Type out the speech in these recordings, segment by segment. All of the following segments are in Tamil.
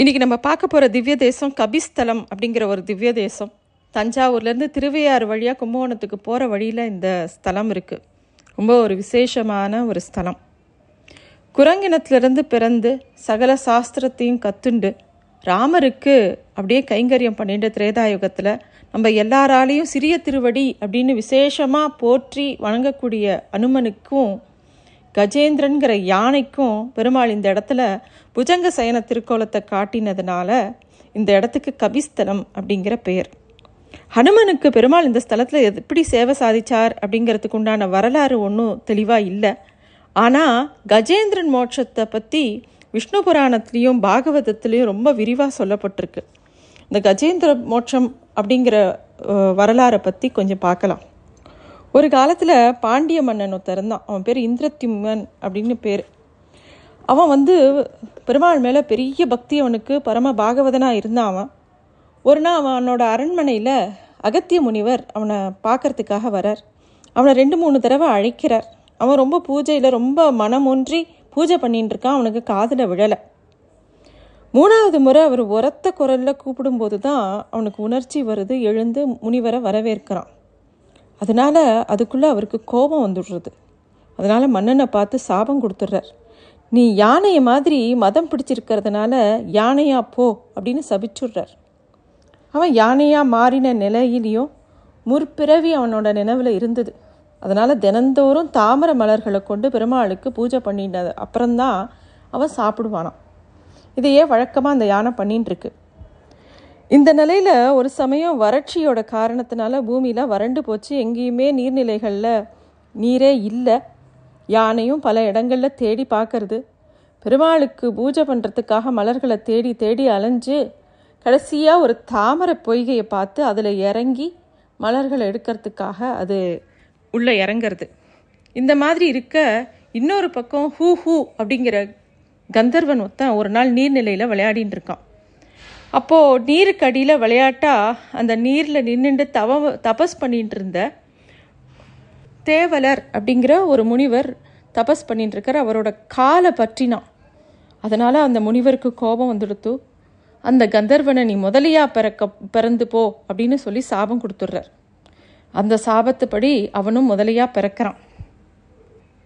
இன்றைக்கி நம்ம பார்க்க போகிற திவ்ய தேசம் கபிஸ்தலம் அப்படிங்கிற ஒரு திவ்ய தேசம். தஞ்சாவூர்லேருந்து திருவையாறு வழியாக கும்பகோணத்துக்கு போகிற வழியில் இந்த ஸ்தலம் இருக்குது ரொம்ப ஒரு விசேஷமான ஒரு ஸ்தலம். குரங்கினத்திலிருந்து பிறந்து சகல சாஸ்திரத்தையும் கத்துண்டு ராமருக்கு அப்படியே கைங்கரியம் பண்ணிட்டு திரேதாயுகத்தில் நம்ம எல்லாராலேயும் சிறிய திருவடி அப்படின்னு விசேஷமாக போற்றி வணங்கக்கூடிய அனுமனுக்கும் கஜேந்திரன்கிற யானைக்கும் பெருமாள் இந்த இடத்துல புஜங்க சயன திருக்கோலத்தை காட்டினதுனால இந்த இடத்துக்கு கபிஸ்தலம் அப்படிங்கிற பெயர். ஹனுமனுக்கு பெருமாள் இந்த ஸ்தலத்தில் எப்படி சேவை சாதிச்சார் அப்படிங்கிறதுக்கு உண்டான வரலாறு ஒன்றும் தெளிவாக இல்லை. ஆனால் கஜேந்திரன் மோட்சத்தை பற்றி விஷ்ணு புராணத்துலேயும் பாகவதத்துலேயும் ரொம்ப விரிவாக சொல்லப்பட்டிருக்கு. இந்த கஜேந்திர மோட்சம் அப்படிங்கிற வரலாறை பற்றி கொஞ்சம் பார்க்கலாம். ஒரு காலத்தில் பாண்டிய மன்னன் ஒருத்தர் இருந்தான். அவன் பேர் இந்திரத்திம்மன் அப்படின்னு பேர். அவன் வந்து பெருமாள் மேலே பெரிய பக்தி அவனுக்கு பரம பாகவதனாக இருந்தான் அவன். ஒரு நாள் அவனோட அரண்மனையில் அகத்திய முனிவர் அவனை பார்க்கறதுக்காக வரார் அவனை ரெண்டு மூணு தடவை அழைக்கிறார். அவன் ரொம்ப பூஜையில் ரொம்ப மனமொன்றி பூஜை பண்ணிட்டு இருக்கான். அவனுக்கு காதில் விழலை. மூணாவது முறை அவர் உரத்த குரலில் கூப்பிடும்போது தான் அவனுக்கு உணர்ச்சி வருது. எழுந்து முனிவரை வரவேற்கிறான். அதனால அதுக்குள்ளே அவருக்கு கோபம் வந்துடுறது. அதனால் மன்னனை பார்த்து சாபம் கொடுத்துட்றார். நீ யானையை மாதிரி மதம் பிடிச்சிருக்கிறதுனால யானையா போ அப்படின்னு சபிச்சுடுறார். அவன் யானையாக மாறின நிலையிலையும் முற்பிறவி அவனோட நினைவில் இருந்தது. அதனால் தினந்தோறும் தாமரை மலர்களை கொண்டு பெருமாளுக்கு பூஜை பண்ணிட்டது அப்புறம்தான் அவன் சாப்பிடுவானாம். இதையே வழக்கமாக அந்த யானை பண்ணின்னு இருக்கு இந்த நிலையில் ஒரு சமயம் வறட்சியோட காரணத்தினால பூமியில் வறண்டு போச்சு. எங்கேயுமே நீர்நிலைகளில் நீரே இல்லை. யானையும் பல இடங்களில் தேடி பார்க்கறது. பெருமாளுக்கு பூஜை பண்ணுறதுக்காக மலர்களை தேடி தேடி அலைஞ்சு கடைசியாக ஒரு தாமரை பொய்கையை பார்த்து அதில் இறங்கி மலர்களை எடுக்கிறதுக்காக அது உள்ளே இறங்கிறது. இந்த மாதிரி இருக்க இன்னொரு பக்கம் ஹூ ஹூ அப்படிங்கிற கந்தர்வன் ஒருத்தன் ஒரு நாள் நீர்நிலையில் விளையாடின்னு இருக்கான். அப்போது நீருக்கு அடியில் விளையாட்டா அந்த நீரில் நின்றுட்டு தவ தபஸ் பண்ணிட்டு இருந்த தேவலர் அப்படிங்கிற ஒரு முனிவர் தபஸ் பண்ணிட்டுருக்கார் அவரோட காலை பற்றினான் அதனால் அந்த முனிவருக்கு கோபம் வந்துடுத்து அந்த கந்தர்வனை நீ முதலியா பிறக்க பிறந்து போ அப்படின்னு சொல்லி சாபம் கொடுத்துட்றார். அந்த சாபத்துப்படி அவனும் முதலியா பிறக்கிறான்.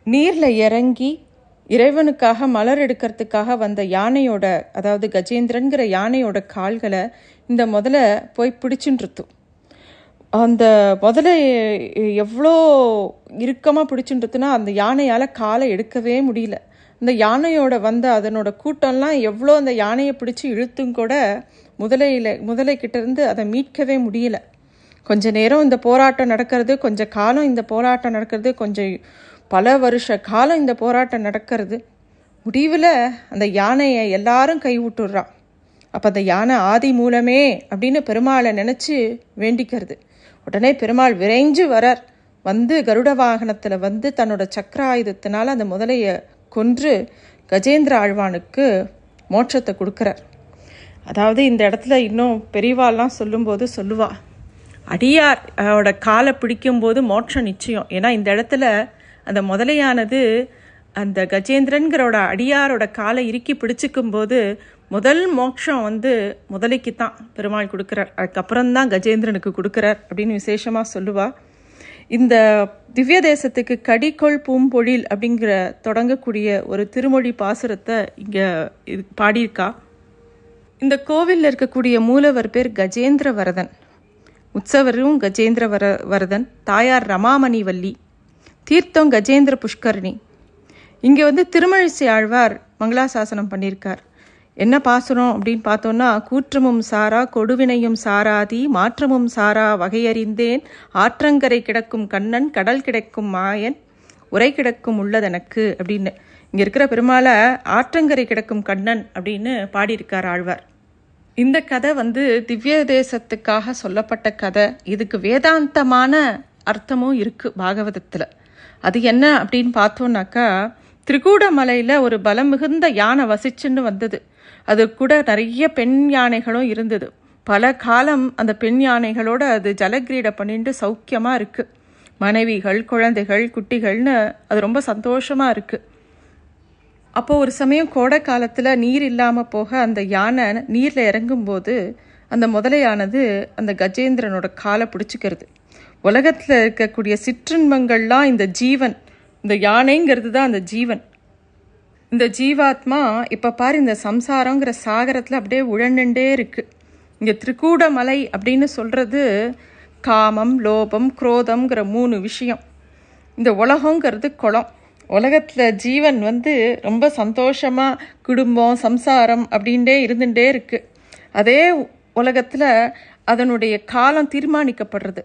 நீரில் இறங்கி இறைவனுக்காக மலர் எடுக்கிறதுக்காக வந்த யானையோட அதாவது கஜேந்திரன்கிற யானையோட கால்களை இந்த முதல்ல போய் பிடிச்சுன்றுத்து. அந்த முதல்ல எவ்வளோ இறுக்கமாக பிடிச்சுன்றதுன்னா அந்த யானையால் காலை எடுக்கவே முடியல. அந்த யானையோட வந்த அதனோட கூட்டம்லாம் எவ்வளோ அந்த யானையை பிடிச்சி இழுத்தும் கூட முதலையில் முதலைக்கிட்டேருந்து இருந்து அதை மீட்கவே முடியல. கொஞ்ச நேரம் இந்த போராட்டம் நடக்கிறது கொஞ்சம் காலம் இந்த போராட்டம் நடக்கிறது கொஞ்சம் பல வருஷ காலம் இந்த போராட்டம் நடக்கிறது. முடிவில் அந்த யானையை எல்லாரும் கைவிட்டுடுறான் அப்போ அந்த யானை ஆதி மூலமே அப்படின்னு பெருமாளை நினச்சி வேண்டிக்கிறது. உடனே பெருமாள் விரைஞ்சு வரார். வந்து கருட வாகனத்தில் வந்து தன்னோட சக்கர ஆயுதத்தினால் அந்த முதலையை கொன்று கஜேந்திர ஆழ்வானுக்கு மோட்சத்தை கொடுக்குறார். அதாவது இந்த இடத்துல இன்னும் பெரியவாள்லாம் சொல்லும்போது சொல்லுவா அடியார் அவரோட காலை பிடிக்கும்போது மோட்சம் நிச்சயம். ஏன்னா இந்த இடத்துல அந்த முதலையானது அந்த கஜேந்திரன்கிறோட அடியாரோட காலை இறுக்கி பிடிச்சிக்கும் போது முதல் மோட்சம் வந்து முதலைக்கு தான் பெருமாள் கொடுக்குறார். அதுக்கப்புறம் தான் கஜேந்திரனுக்கு கொடுக்குறார் அப்படின்னு விசேஷமாக சொல்லுவா. இந்த திவ்ய தேசத்துக்கு கடிக்கொள் பூம்பொழில் அப்படிங்கிற தொடங்கக்கூடிய ஒரு திருமொழி பாசுரத்தை இங்கே இது பாடியிருக்கா. இந்த கோவிலில் இருக்கக்கூடிய மூலவர் பேர் கஜேந்திர வரதன் உற்சவரும் கஜேந்திர வர வரதன். தாயார் ரமாமணி வள்ளி தீர்த்தம் கஜேந்திர புஷ்கரணி. இங்கே வந்து திருமழிசை ஆழ்வார் மங்களாசாசனம் பண்ணியிருக்கார். என்ன பாசுரம் அப்படின்னு பார்த்தோன்னா கூற்றமும் சாரா கொடுவினையும் சாராதி மாற்றமும் சாரா வகையறிந்தேன் ஆற்றங்கரை கிடக்கும் கண்ணன் கடல் கிடக்கும் மாயன் உரை கிடக்கும் உள்ளதெனக்கு அப்படின்னு. இங்கே இருக்கிற பெருமாளை ஆற்றங்கரை கிடக்கும் கண்ணன் அப்படின்னு பாடியிருக்கார் ஆழ்வார். இந்த கதை வந்து திவ்ய தேசத்துக்காக சொல்லப்பட்ட கதை. இதுக்கு வேதாந்தமான அர்த்தமும் இருக்குது பாகவதத்தில். அது என்ன அப்படின்னு பார்த்தோன்னாக்கா திரிகூடமலையில் ஒரு பலம் மிகுந்த யானை வசிச்சுன்னு வந்தது. அது கூட நிறைய பெண் யானைகளும் இருந்தது. பல காலம் அந்த பெண் யானைகளோட அது ஜலக்கிரீடை பண்ணிட்டு சௌக்கியமாக இருக்குது மனைவிகள் குழந்தைகள் குட்டிகள்னு அது ரொம்ப சந்தோஷமாக இருக்குது அப்போ ஒரு சமயம் கோடை காலத்தில் நீர் இல்லாமல் போக அந்த யானை நீரில் இறங்கும்போது அந்த முதலையானது அந்த கஜேந்திரனோட காலை பிடிச்சிக்கிறது. உலகத்தில் இருக்கக்கூடிய சிற்றின்பங்கள்லாம் இந்த ஜீவன். இந்த யானைங்கிறது தான் அந்த ஜீவன். இந்த ஜீவாத்மா இப்போ பாரு இந்த சம்சாரங்கிற சாகரத்தில் அப்படியே உழண்டுண்டே இருக்குது இங்கே திருக்கூடமலை அப்படின்னு சொல்கிறது காமம் லோபம் குரோதம்ங்கிற மூணு விஷயம். இந்த உலகங்கிறது குளம். உலகத்தில் ஜீவன் வந்து ரொம்ப சந்தோஷமாக குடும்பம் சம்சாரம் அப்படின்டே இருந்துகிட்டே இருக்குது அதே உலகத்தில் அதனுடைய காலம் தீர்மானிக்கப்படுறது.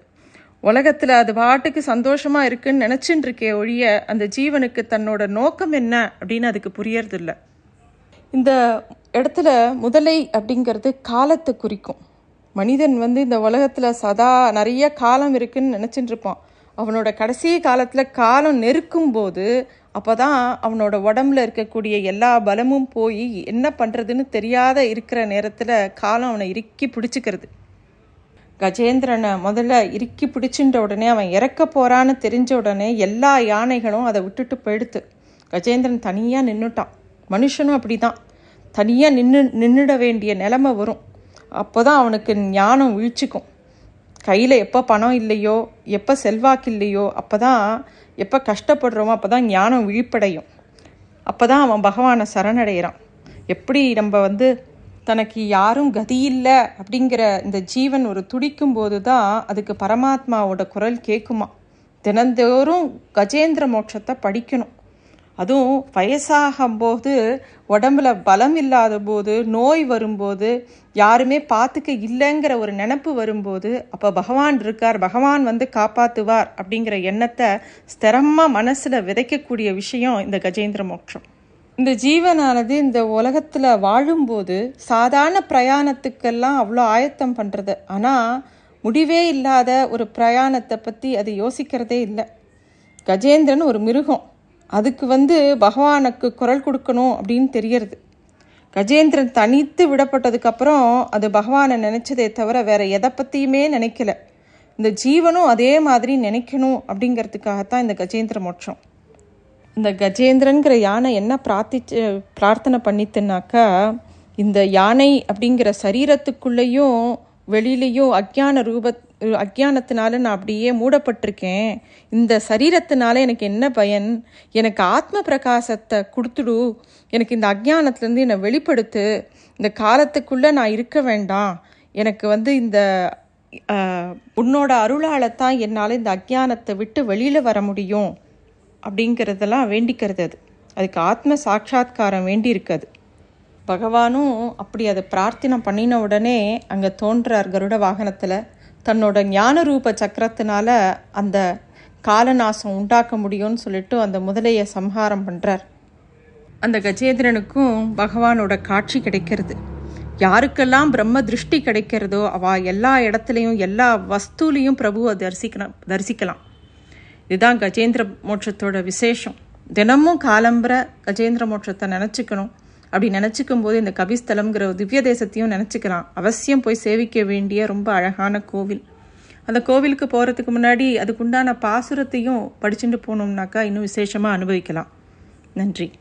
உலகத்தில் அது பாட்டுக்கு சந்தோஷமாக இருக்குன்னு நினச்சின்னு இருக்கே ஒழிய அந்த ஜீவனுக்கு தன்னோட நோக்கம் என்ன அப்படின்னு அதுக்கு புரியறதில்ல. இந்த இடத்துல முதலை அப்படிங்கிறது காலத்தை குறிக்கும். மனிதன் வந்து இந்த உலகத்தில் சதா நிறைய காலம் இருக்குன்னு நினச்சிட்டு இருப்பான் அவனோட கடைசி காலத்தில் காலம் நெருக்கும் போது அப்போ தான் அவனோட உடம்புல இருக்கக்கூடிய எல்லா பலமும் போய் என்ன பண்ணுறதுன்னு தெரியாத இருக்கிற நேரத்தில் காலம் அவனை இறுக்கி பிடிச்சிக்கிறது. கஜேந்திரனை முதல்ல இறுக்கி பிடிச்சின்ற உடனே அவன் இறக்க போகிறான்னு தெரிஞ்ச உடனே எல்லா யானைகளும் அதை விட்டுட்டு போயிடுத்து. கஜேந்திரன் தனியாக நின்றுட்டான் மனுஷனும் அப்படி தான் தனியாக நின்று நின்றுட வேண்டிய நிலமை வரும். அப்போ தான் அவனுக்கு ஞானம் வீழ்ச்சிக்கும் கையில் எப்போ பணம் இல்லையோ எப்போ செல்வாக்கு இல்லையோ அப்போ தான் எப்போ கஷ்டப்படுறோமோ அப்போ தான் ஞானம் விழிப்படையும். அப்போ தான் அவன் பகவானை சரணடைகிறான். எப்படி நம்ம வந்து தனக்கு யாரும் கதி இல்லை அப்படிங்கிற இந்த ஜீவன் ஒரு துடிக்கும் போது தான் அதுக்கு பரமாத்மாவோட குரல் கேட்குமா தினந்தோறும் கஜேந்திர மோட்சத்தை படிக்கணும். அதுவும் வயசாகும்போது உடம்புல பலம் இல்லாத போது நோய் வரும்போது யாருமே பார்த்துக்க இல்லைங்கிற ஒரு நினப்பு வரும்போது அப்போ பகவான் இருக்கார் பகவான் வந்து காப்பாற்றுவார் அப்படிங்கிற எண்ணத்தை ஸ்திரமாக மனசில் விதைக்கக்கூடிய விஷயம் இந்த கஜேந்திர மோட்சம். இந்த ஜீவனானது இந்த உலகத்தில் வாழும்போது சாதாரண பிரயாணத்துக்கெல்லாம் அவ்வளோ ஆயத்தம் பண்ணுறது ஆனால் முடிவே இல்லாத ஒரு பிரயாணத்தை பற்றி அது யோசிக்கிறதே இல்லை. கஜேந்திரன் ஒரு மிருகம். அதுக்கு வந்து பகவானுக்கு குரல் கொடுக்கணும் அப்படின்னு தெரியறது. கஜேந்திரன் தனித்து விடப்பட்டதுக்கப்புறம் அது பகவானை நினச்சதே தவிர வேற எதை பற்றியுமே நினைக்கல. இந்த ஜீவனும் அதே மாதிரி நினைக்கணும் அப்படிங்கிறதுக்காகத்தான் இந்த கஜேந்திர மோட்சம். இந்த கஜேந்திரன்கிற யானை என்ன பிரார்த்திச்சு பிரார்த்தனை பண்ணித்துனாக்கா இந்த யானை அப்படிங்கிற சரீரத்துக்குள்ளேயும் வெளியிலையும் அஜ்ஞான ரூப அக்ஞானத்தினால நான் அப்படியே மூடப்பட்டிருக்கேன். இந்த சரீரத்தினால எனக்கு என்ன பயன்? எனக்கு ஆத்ம பிரகாசத்தை கொடுத்துடு. எனக்கு இந்த அஜ்ஞானத்துலேருந்து என்னை வெளிப்படுத்து. இந்த காலத்துக்குள்ளே நான் இருக்க வேண்டாம். எனக்கு வந்து இந்த உன்னோட அருளால் தான் என்னால் இந்த அக்ஞானத்தை விட்டு வெளியில் வர முடியும். அப்படிங்கிறதெல்லாம் வேண்டிக்கிறது அது. அதுக்கு ஆத்ம சாட்சா்காரம் வேண்டி இருக்காது பகவானும் அப்படி அதை பிரார்த்தனை பண்ணின உடனே அங்கே தோன்றார் கருட வாகனத்தில். தன்னோட ஞான ரூப சக்கரத்தினால அந்த காலநாசம் உண்டாக்க முடியும்னு சொல்லிட்டு அந்த முதலையை சம்ஹாரம் பண்ணுறார் அந்த கஜேந்திரனுக்கும் பகவானோட காட்சி கிடைக்கிறது. யாருக்கெல்லாம் பிரம்ம திருஷ்டி கிடைக்கிறதோ அவ எல்லா இடத்துலையும் எல்லா வஸ்துலையும் பிரபுவை தரிசிக்கலாம் தரிசிக்கலாம். இதுதான் கஜேந்திர மோட்சத்தோட விசேஷம். தினமும் காலம்புற கஜேந்திர மோட்சத்தை நினச்சிக்கணும். அப்படி நினச்சிக்கும் போது இந்த கபிஸ்தலம்ங்கிற திவ்ய தேசத்தையும் நினச்சிக்கலாம். அவசியம் போய் சேவிக்க வேண்டிய ரொம்ப அழகான கோவில். அந்த கோவிலுக்கு போகிறதுக்கு முன்னாடி அதுக்குண்டான பாசுரத்தையும் படிச்சுட்டு போனோம்னாக்கா இன்னும் விசேஷமாக அனுபவிக்கலாம். நன்றி.